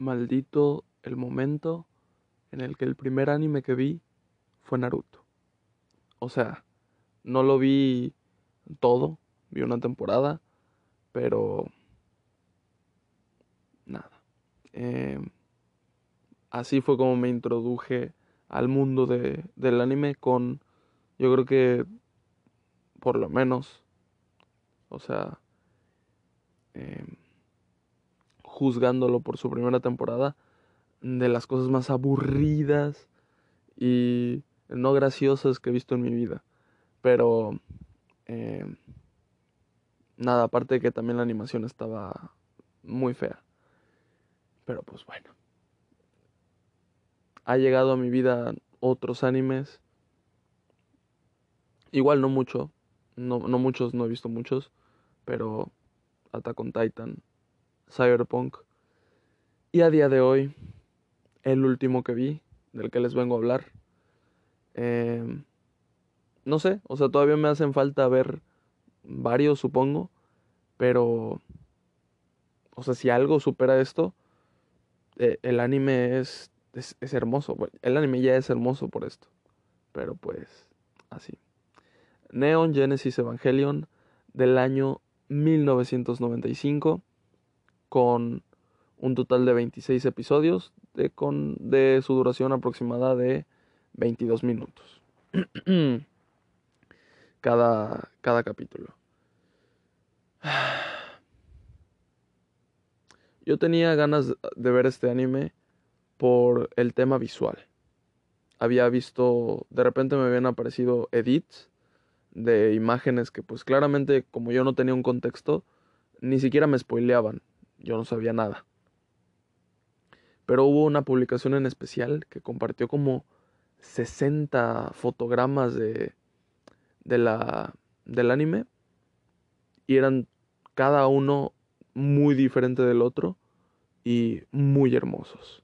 maldito el momento en el que el primer anime que vi fue Naruto. O sea, no lo vi todo, vi una temporada, pero nada. Em, así fue como me introduje al mundo de, del anime con, yo creo que, por lo menos, o sea, em, juzgándolo por su primera temporada, de las cosas más aburridas y no graciosas que he visto en mi vida. Pero, em, nada, aparte de que también la animación estaba muy fea. Pero pues bueno. Ha llegado a mi vida otros animes. Igual no mucho. No, no muchos, no he visto muchos. Pero Attack on Titan, Cyberpunk. Y a día de hoy, el último que vi, del que les vengo a hablar. Em, no sé, o sea, todavía me hacen falta ver varios, supongo. Pero, o sea, si algo supera esto, eh, el anime es, es, es hermoso. el anime ya es hermoso por esto. Pero pues, así. Neon Genesis Evangelion del año 1995 con un total de 26 episodios de, con, de su duración aproximada de 22 minutos cada, cada capítulo. Yo tenía ganas de ver este anime por el tema visual. Había visto, de repente me habían aparecido edits de imágenes que pues claramente como yo no tenía un contexto, ni siquiera me spoileaban, yo no sabía nada. Pero hubo una publicación en especial que compartió como 60 fotogramas de, de la, del anime y eran cada uno muy diferente del otro y muy hermosos.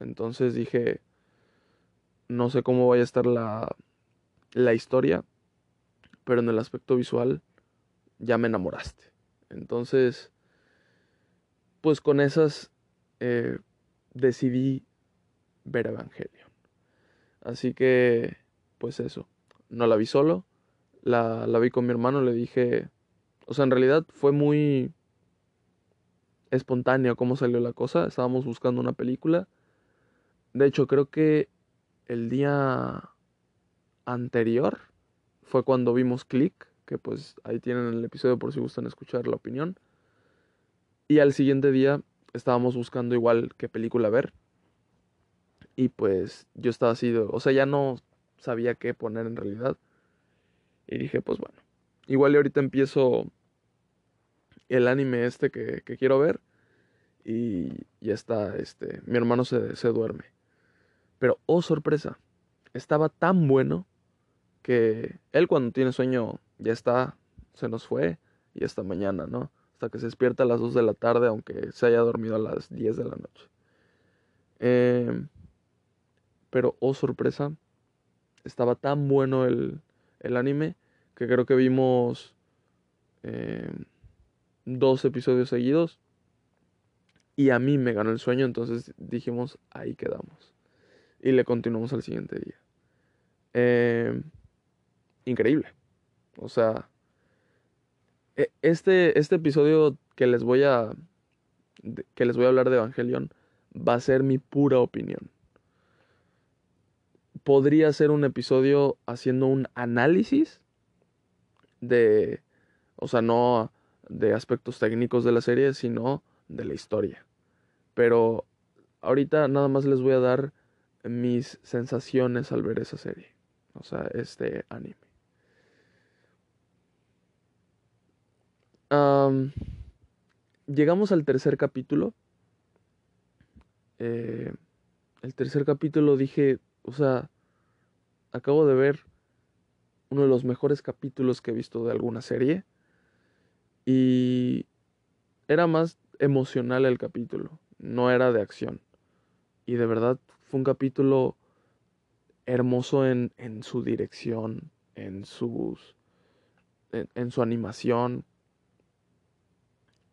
Entonces dije, no sé cómo vaya a estar la, la historia, pero en el aspecto visual ya me enamoraste. Entonces, pues con esas eh, decidí ver Evangelion. Así que, pues eso, no la vi solo, la, la vi con mi hermano, le dije, o sea, en realidad fue muy espontáneo cómo salió la cosa. Estábamos buscando una película. De hecho, creo que el día anterior fue cuando vimos Click, que pues ahí tienen el episodio por si gustan escuchar la opinión. Y al siguiente día estábamos buscando igual qué película ver. Y pues yo estaba así, o sea, ya no sabía qué poner en realidad. Y dije, pues bueno, igual ahorita empiezo el anime este que, quiero ver. Y ya está, este, mi hermano se, se duerme. Pero, oh sorpresa, estaba tan bueno que él cuando tiene sueño ya está, se nos fue y esta mañana, ¿no? Hasta que se despierta a las 2 de la tarde, aunque se haya dormido a las 10 de la noche. Em, pero, oh sorpresa, estaba tan bueno el, el anime que creo que vimos eh, dos episodios seguidos. Y a mí me ganó el sueño, entonces dijimos, ahí quedamos. Y le continuamos al siguiente día. Eh, increíble. O sea, este, este episodio que les voy a que les voy a hablar de Evangelion va a ser mi pura opinión. Podría ser un episodio haciendo un análisis de, o sea, no de aspectos técnicos de la serie, sino de la historia. Pero ahorita nada más les voy a dar mis sensaciones al ver esa serie, o sea, este anime. Llegamos al tercer capítulo. Eh, el tercer capítulo dije, o sea, acabo de ver uno de los mejores capítulos que he visto de alguna serie. Y era más emocional el capítulo, no era de acción. Y de verdad fue un capítulo hermoso en, en su dirección, en sus. en, su animación,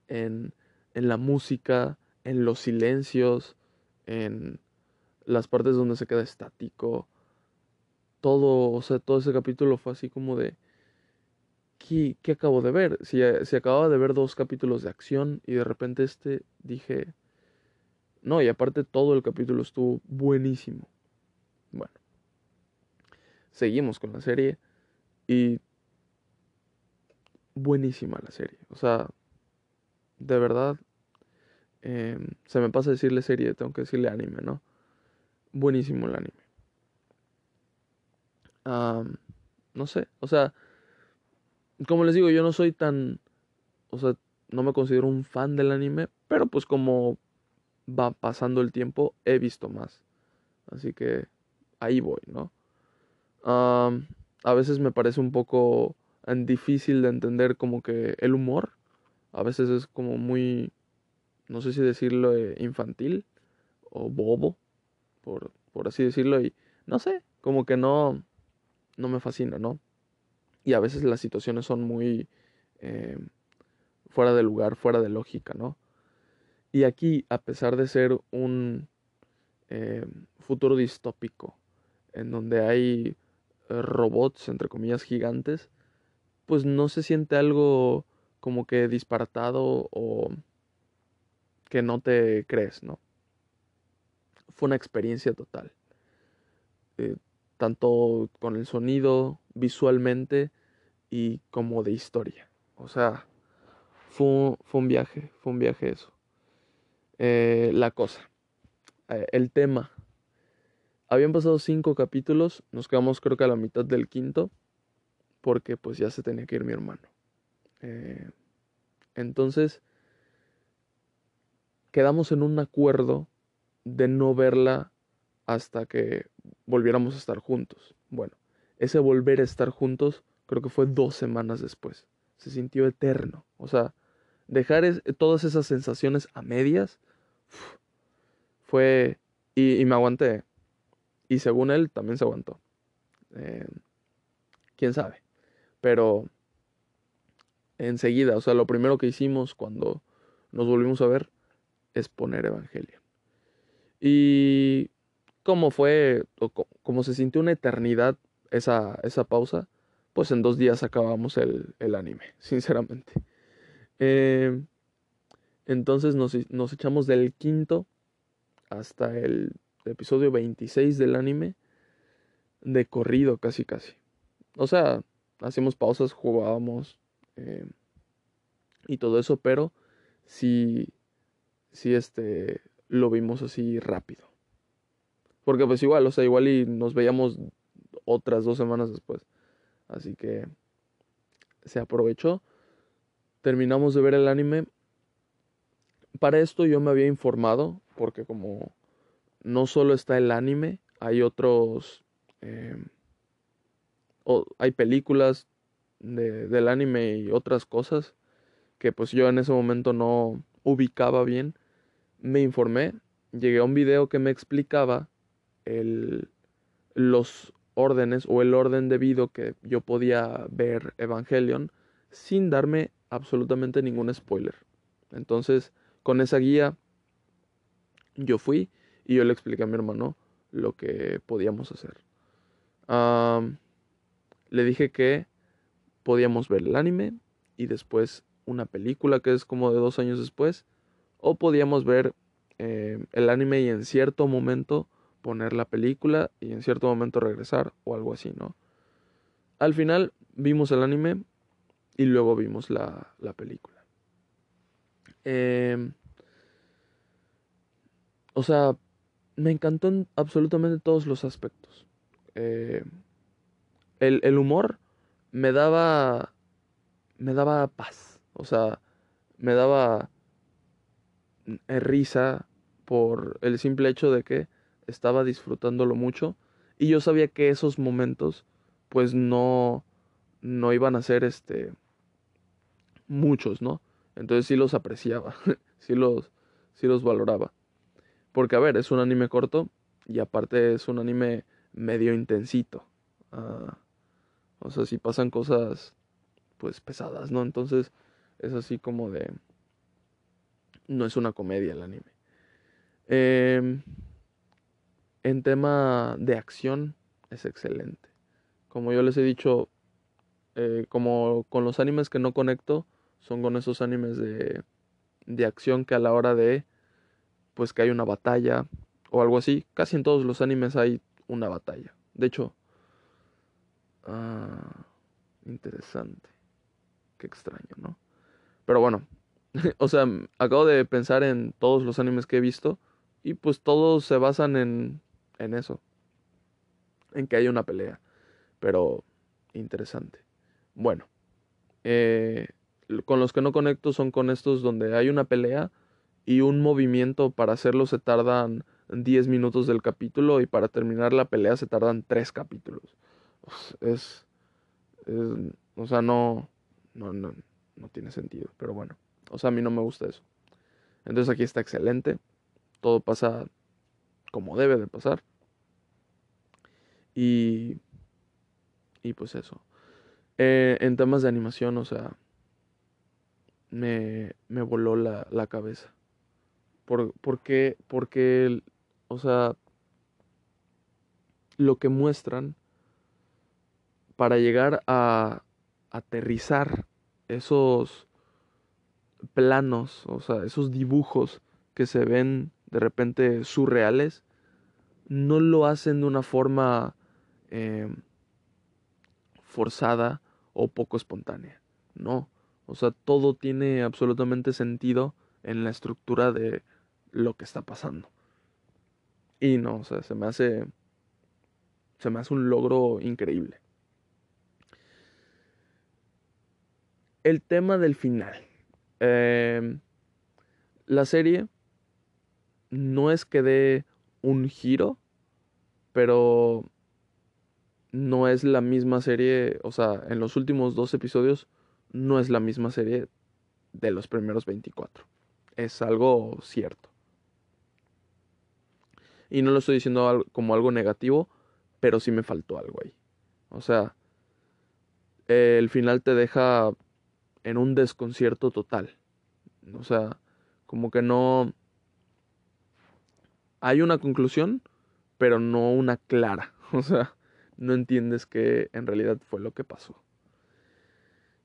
en, en la música, en los silencios. en las partes donde se queda estático. Todo, o sea, todo ese capítulo fue así como de... ¿Qué, qué acabo de ver? Si, si acababa de ver dos capítulos de acción y de repente este dije... No, y aparte todo el capítulo estuvo buenísimo. Bueno. Seguimos con la serie y buenísima la serie. O sea, de verdad, em, se me pasa decirle serie, tengo que decirle anime, ¿no? Buenísimo el anime. no sé, o sea, como les digo, yo no soy tan, o sea, no me considero un fan del anime, pero pues como va pasando el tiempo, he visto más. Así que ahí voy, ¿no? a veces me parece un poco difícil de entender como que el humor. A veces es como muy, no sé si decirlo, eh, infantil o bobo, por, por así decirlo. Y no sé, como que no, no me fascina, ¿no? Y a veces las situaciones son muy eh, fuera de lugar, fuera de lógica, ¿no? Y aquí, a pesar de ser un eh, futuro distópico, en donde hay robots, entre comillas, gigantes, pues no se siente algo como que disparatado o que no te crees, ¿no? Fue una experiencia total. Eh, tanto con el sonido, visualmente y como de historia. O sea, fue, fue un viaje, fue un viaje eso. Eh, la cosa, eh, el tema. Habían pasado cinco capítulos, nos quedamos creo que a la mitad del quinto porque pues ya se tenía que ir mi hermano. Eh, entonces, quedamos en un acuerdo de no verla hasta que volviéramos a estar juntos. Bueno, ese volver a estar juntos creo que fue dos semanas después. Se sintió eterno. O sea, dejar todas esas sensaciones a medias fue... Y, me aguanté. Y según él, también se aguantó. Eh, ¿Quién sabe? Pero enseguida, o sea, lo primero que hicimos cuando nos volvimos a ver es poner Evangelio. Y cómo fue, cómo se sintió una eternidad esa, esa pausa, pues en dos días acabamos el, anime, sinceramente. Eh, entonces nos, nos, echamos del quinto hasta el episodio 26 del anime de corrido casi casi. O sea, hacíamos pausas, jugábamos eh, y todo eso, pero sí, sí, este, lo vimos así rápido. Porque pues igual, o sea, igual y nos veíamos otras dos semanas después. Así que se aprovechó. Terminamos de ver el anime. Para esto yo me había informado, porque como no solo está el anime, hay otros... Eh, hay películas del anime y otras cosas que pues yo en ese momento no ubicaba bien, me informé, llegué a un video que me explicaba el, los órdenes o el orden debido que yo podía ver Evangelion sin darme absolutamente ningún spoiler. Entonces, con esa guía yo fui y yo le expliqué a mi hermano lo que podíamos hacer le dije que podíamos ver el anime y después una película que es como de dos años después, o podíamos ver eh, el anime y en cierto momento poner la película y en cierto momento regresar o algo así, ¿no? Al final vimos el anime y luego vimos la, la película. Em, o sea, me encantó en absolutamente todos los aspectos. Eh, el, humor me daba, me daba paz, o sea, me daba eh, risa por el simple hecho de que estaba disfrutándolo mucho y yo sabía que esos momentos pues no no iban a ser este muchos, ¿no? Entonces sí los apreciaba, sí los sí los valoraba. Porque a ver, es un anime corto y aparte es un anime medio intensito. Ah, o sea, si pasan cosas pues pesadas, ¿no? Entonces es así como de... No es una comedia el anime. Em, en tema de acción es excelente. Como yo les he dicho, eh, como con los animes que no conecto, son con esos animes de, de acción que a la hora de, pues que hay una batalla o algo así, casi en todos los animes hay una batalla. De hecho, ah, interesante. Qué extraño, ¿no? Pero bueno, o sea, acabo de pensar en todos los animes que he visto y pues todos se basan en, en eso, en que hay una pelea. Pero interesante. Bueno, eh, con los que no conecto son con estos donde hay una pelea y un movimiento para hacerlo se tardan 10 minutos del capítulo y para terminar la pelea se tardan 3 capítulos. Es, es o sea, no, no, no, no tiene sentido, pero bueno, o sea, a mí no me gusta eso. Entonces aquí está excelente, todo pasa como debe de pasar. Y, y pues eso. Eh, en temas de animación, o sea, me, me voló la, la cabeza. Por, porque, porque, o sea, lo que muestran para llegar a aterrizar esos planos, o sea, esos dibujos que se ven de repente surreales, no lo hacen de una forma eh, forzada o poco espontánea. No, o sea, todo tiene absolutamente sentido en la estructura de lo que está pasando. Y no, o sea, se me hace se me hace un logro increíble. El tema del final. Em, la serie no es que dé un giro, pero no es la misma serie, o sea, en los últimos dos episodios no es la misma serie de los primeros 24. Es algo cierto. Y no lo estoy diciendo como algo negativo, pero sí me faltó algo ahí. O sea, el final te deja en un desconcierto total. O sea, como que no... Hay una conclusión, pero no una clara. O sea, no entiendes qué en realidad fue lo que pasó.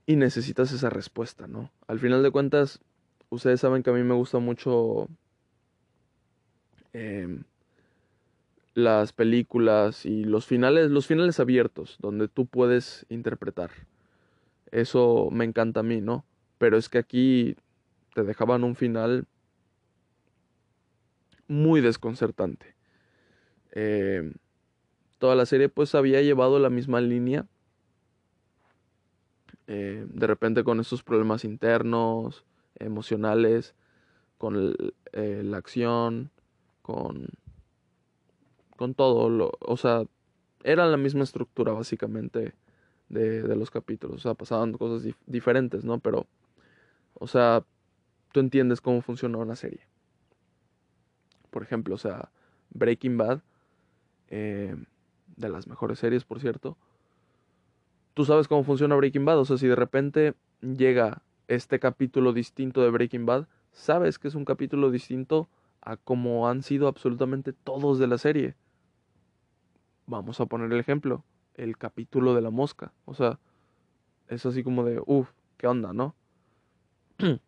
Y necesitas esa respuesta, ¿no? Al final de cuentas, ustedes saben que a mí me gusta mucho em, las películas y los finales, los finales abiertos, donde tú puedes interpretar. Eso me encanta a mí, ¿no? Pero es que aquí te dejaban un final muy desconcertante. Eh, toda la serie pues había llevado la misma línea. Eh, de repente con esos problemas internos, emocionales, con eh, la acción, con, con todo. Lo, o sea, era la misma estructura básicamente de, los capítulos. O sea, pasaban cosas diferentes, ¿no? Pero, o sea, tú entiendes cómo funciona una serie. Por ejemplo, o sea, Breaking Bad, eh, de las mejores series, por cierto. Tú sabes cómo funciona Breaking Bad, o sea, si de repente llega este capítulo distinto de Breaking Bad, sabes que es un capítulo distinto a como han sido absolutamente todos de la serie. Vamos a poner el ejemplo, el capítulo de la mosca, o sea, es así como de, uff, ¿qué onda, no?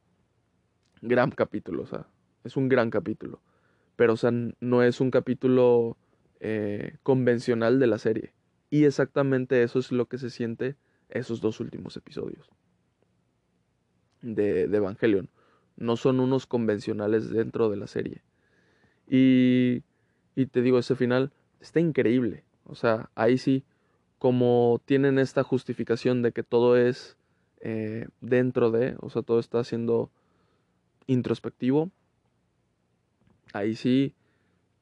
gran capítulo, o sea, es un gran capítulo. Pero, o sea, no es un capítulo eh, convencional de la serie. Y exactamente eso es lo que se siente esos dos últimos episodios de, de Evangelion. No son unos convencionales dentro de la serie. Y, y te digo, ese final está increíble. O sea, ahí sí, como tienen esta justificación de que todo es eh, dentro de, o sea, todo está siendo introspectivo, ahí sí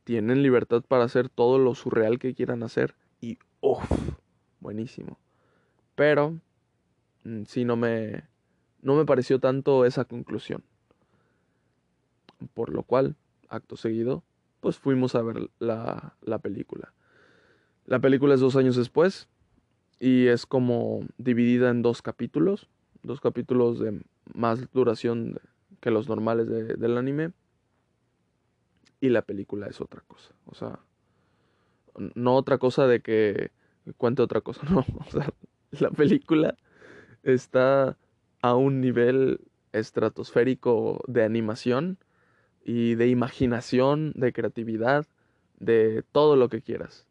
tienen libertad para hacer todo lo surreal que quieran hacer y uff, buenísimo. Pero mm, sí no me no me pareció tanto esa conclusión. Por lo cual, acto seguido, pues fuimos a ver la, la película. La película es dos años después y es como dividida en dos capítulos, dos capítulos de más duración que los normales del anime. y la película es otra cosa. O sea, no otra cosa de que cuente otra cosa, no. O sea, la película está a un nivel estratosférico de animación y de imaginación, de creatividad, de todo lo que quieras.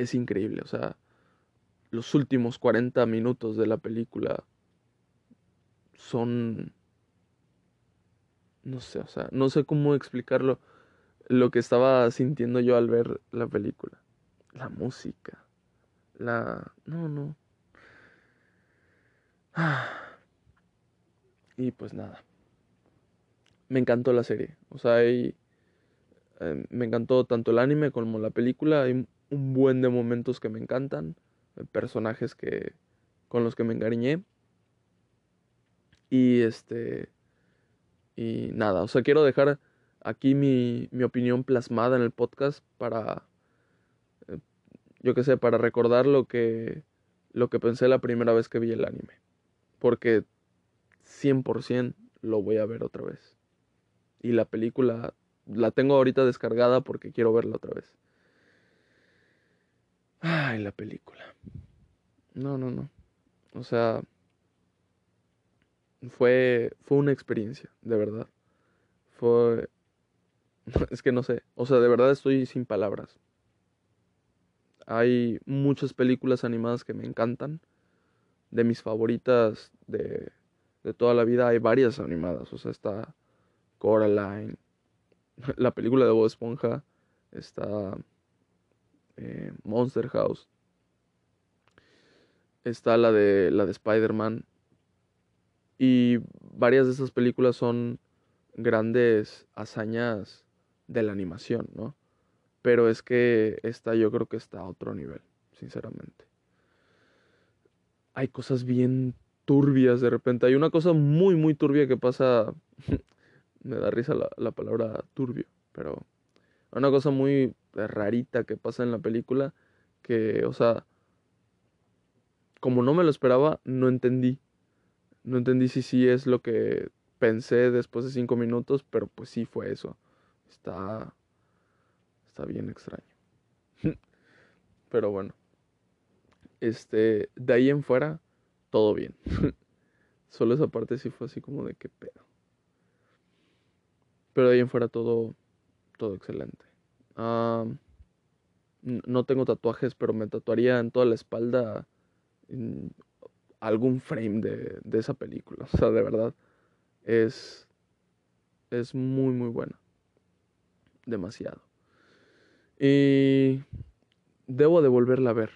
Es increíble, o sea, los últimos 40 minutos de la película son... No sé, o sea, no sé cómo explicarlo lo que estaba sintiendo yo al ver la película. La música. La... No, no. Y pues nada. Me encantó la serie. O sea, hay, eh, me encantó tanto el anime como la película. Un buen de momentos que me encantan. Eh, personajes que con los que me encariñé. Y este. Y nada, o sea, quiero dejar aquí mi, mi opinión plasmada en el podcast para. Eh, yo qué sé, para recordar lo que. Lo que pensé la primera vez que vi el anime. Porque 100% lo voy a ver otra vez. Y la película la tengo ahorita descargada porque quiero verla otra vez. Ay, la película. No, no, no. O sea, fue fue una experiencia, de verdad. Fue es que no sé, o sea, de verdad estoy sin palabras. Hay muchas películas animadas que me encantan. De mis favoritas de, de toda la vida hay varias animadas. O sea, está Coraline, la película de Bob Esponja, está eh, Monster House, está la de la de Spider-Man y varias de esas películas son grandes hazañas de la animación, ¿no? Pero es que esta yo creo que está a otro nivel, sinceramente. Hay cosas bien turbias de repente. Hay una cosa muy, muy turbia que pasa. me da risa la, la palabra turbio, pero una cosa muy rarita que pasa en la película que, o sea, como no me lo esperaba, no entendí. No entendí si sí es lo que pensé después de cinco minutos, pero pues sí fue eso. Está, está bien extraño. pero bueno, este, de ahí en fuera, todo bien. Solo esa parte sí fue así como de qué pedo. Pero de ahí en fuera todo, todo excelente. No tengo tatuajes, pero me tatuaría en toda la espalda algún frame de, de, esa película. O sea, de verdad, es, es muy, muy buena. Demasiado. Y debo de volverla a ver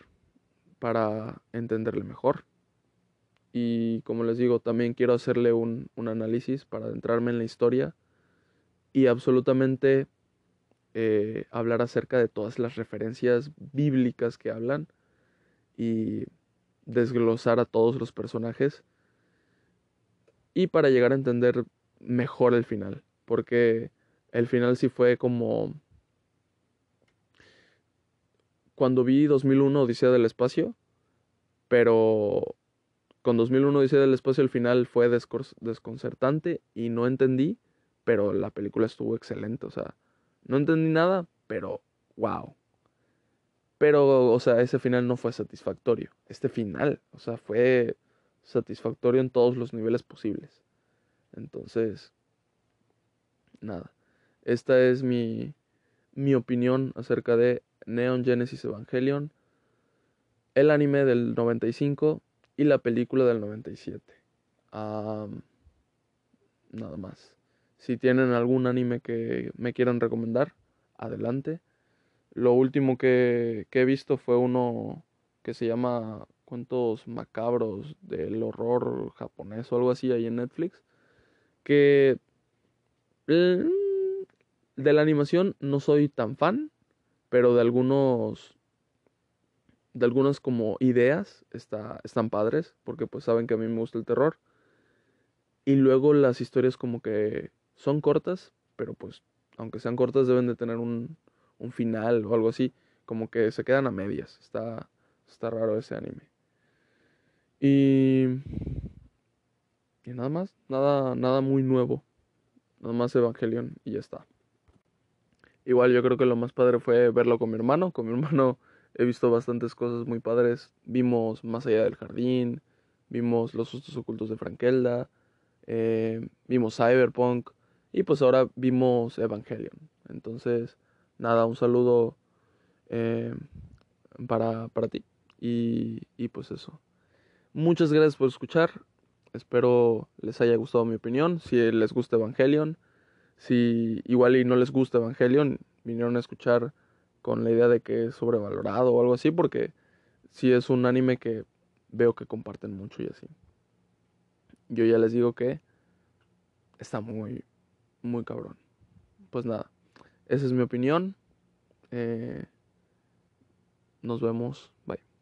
para entenderle mejor. Y como les digo, también quiero hacerle un, un análisis para adentrarme en la historia y absolutamente eh, hablar acerca de todas las referencias bíblicas que hablan y desglosar a todos los personajes y para llegar a entender mejor el final, porque el final sí fue como cuando vi 2001 Odisea del Espacio, pero con 2001 dice del Espacio el final fue desconcertante y no entendí, pero la película estuvo excelente, o sea, no entendí nada, pero wow. Pero, o sea, ese final no fue satisfactorio. Este final, o sea, fue satisfactorio en todos los niveles posibles. Entonces, nada. Esta es mi, mi opinión acerca de Neon Genesis Evangelion, el anime del 95 y la película del 97. nada más. Si tienen algún anime que me quieran recomendar, adelante. Lo último que, que he visto fue uno que se llama Cuentos Macabros del Horror Japonés o algo así ahí en Netflix. Que mm, de la animación no soy tan fan, pero de algunos de algunas como ideas está, están padres, porque pues saben que a mí me gusta el terror. Y luego las historias como que son cortas, pero pues aunque sean cortas deben de tener un, un final o algo así, como que se quedan a medias. Está, está raro ese anime. Y, y nada más, nada, nada muy nuevo. nada más Evangelion y ya está. Igual yo creo que lo más padre fue verlo con mi hermano. Con mi hermano he visto bastantes cosas muy padres. Vimos Más allá del jardín, vimos Los sustos ocultos de Frankelda, eh, vimos Cyberpunk y pues ahora vimos Evangelion. Entonces, nada, un saludo eh, para, para ti. Y, y pues eso. Muchas gracias por escuchar. Espero les haya gustado mi opinión. Si les gusta Evangelion, si igual y no les gusta Evangelion, vinieron a escuchar con la idea de que es sobrevalorado o algo así, porque si es un anime que veo que comparten mucho y así. Yo ya les digo que está muy, muy cabrón. Pues nada, esa es mi opinión. Eh, nos vemos. Bye.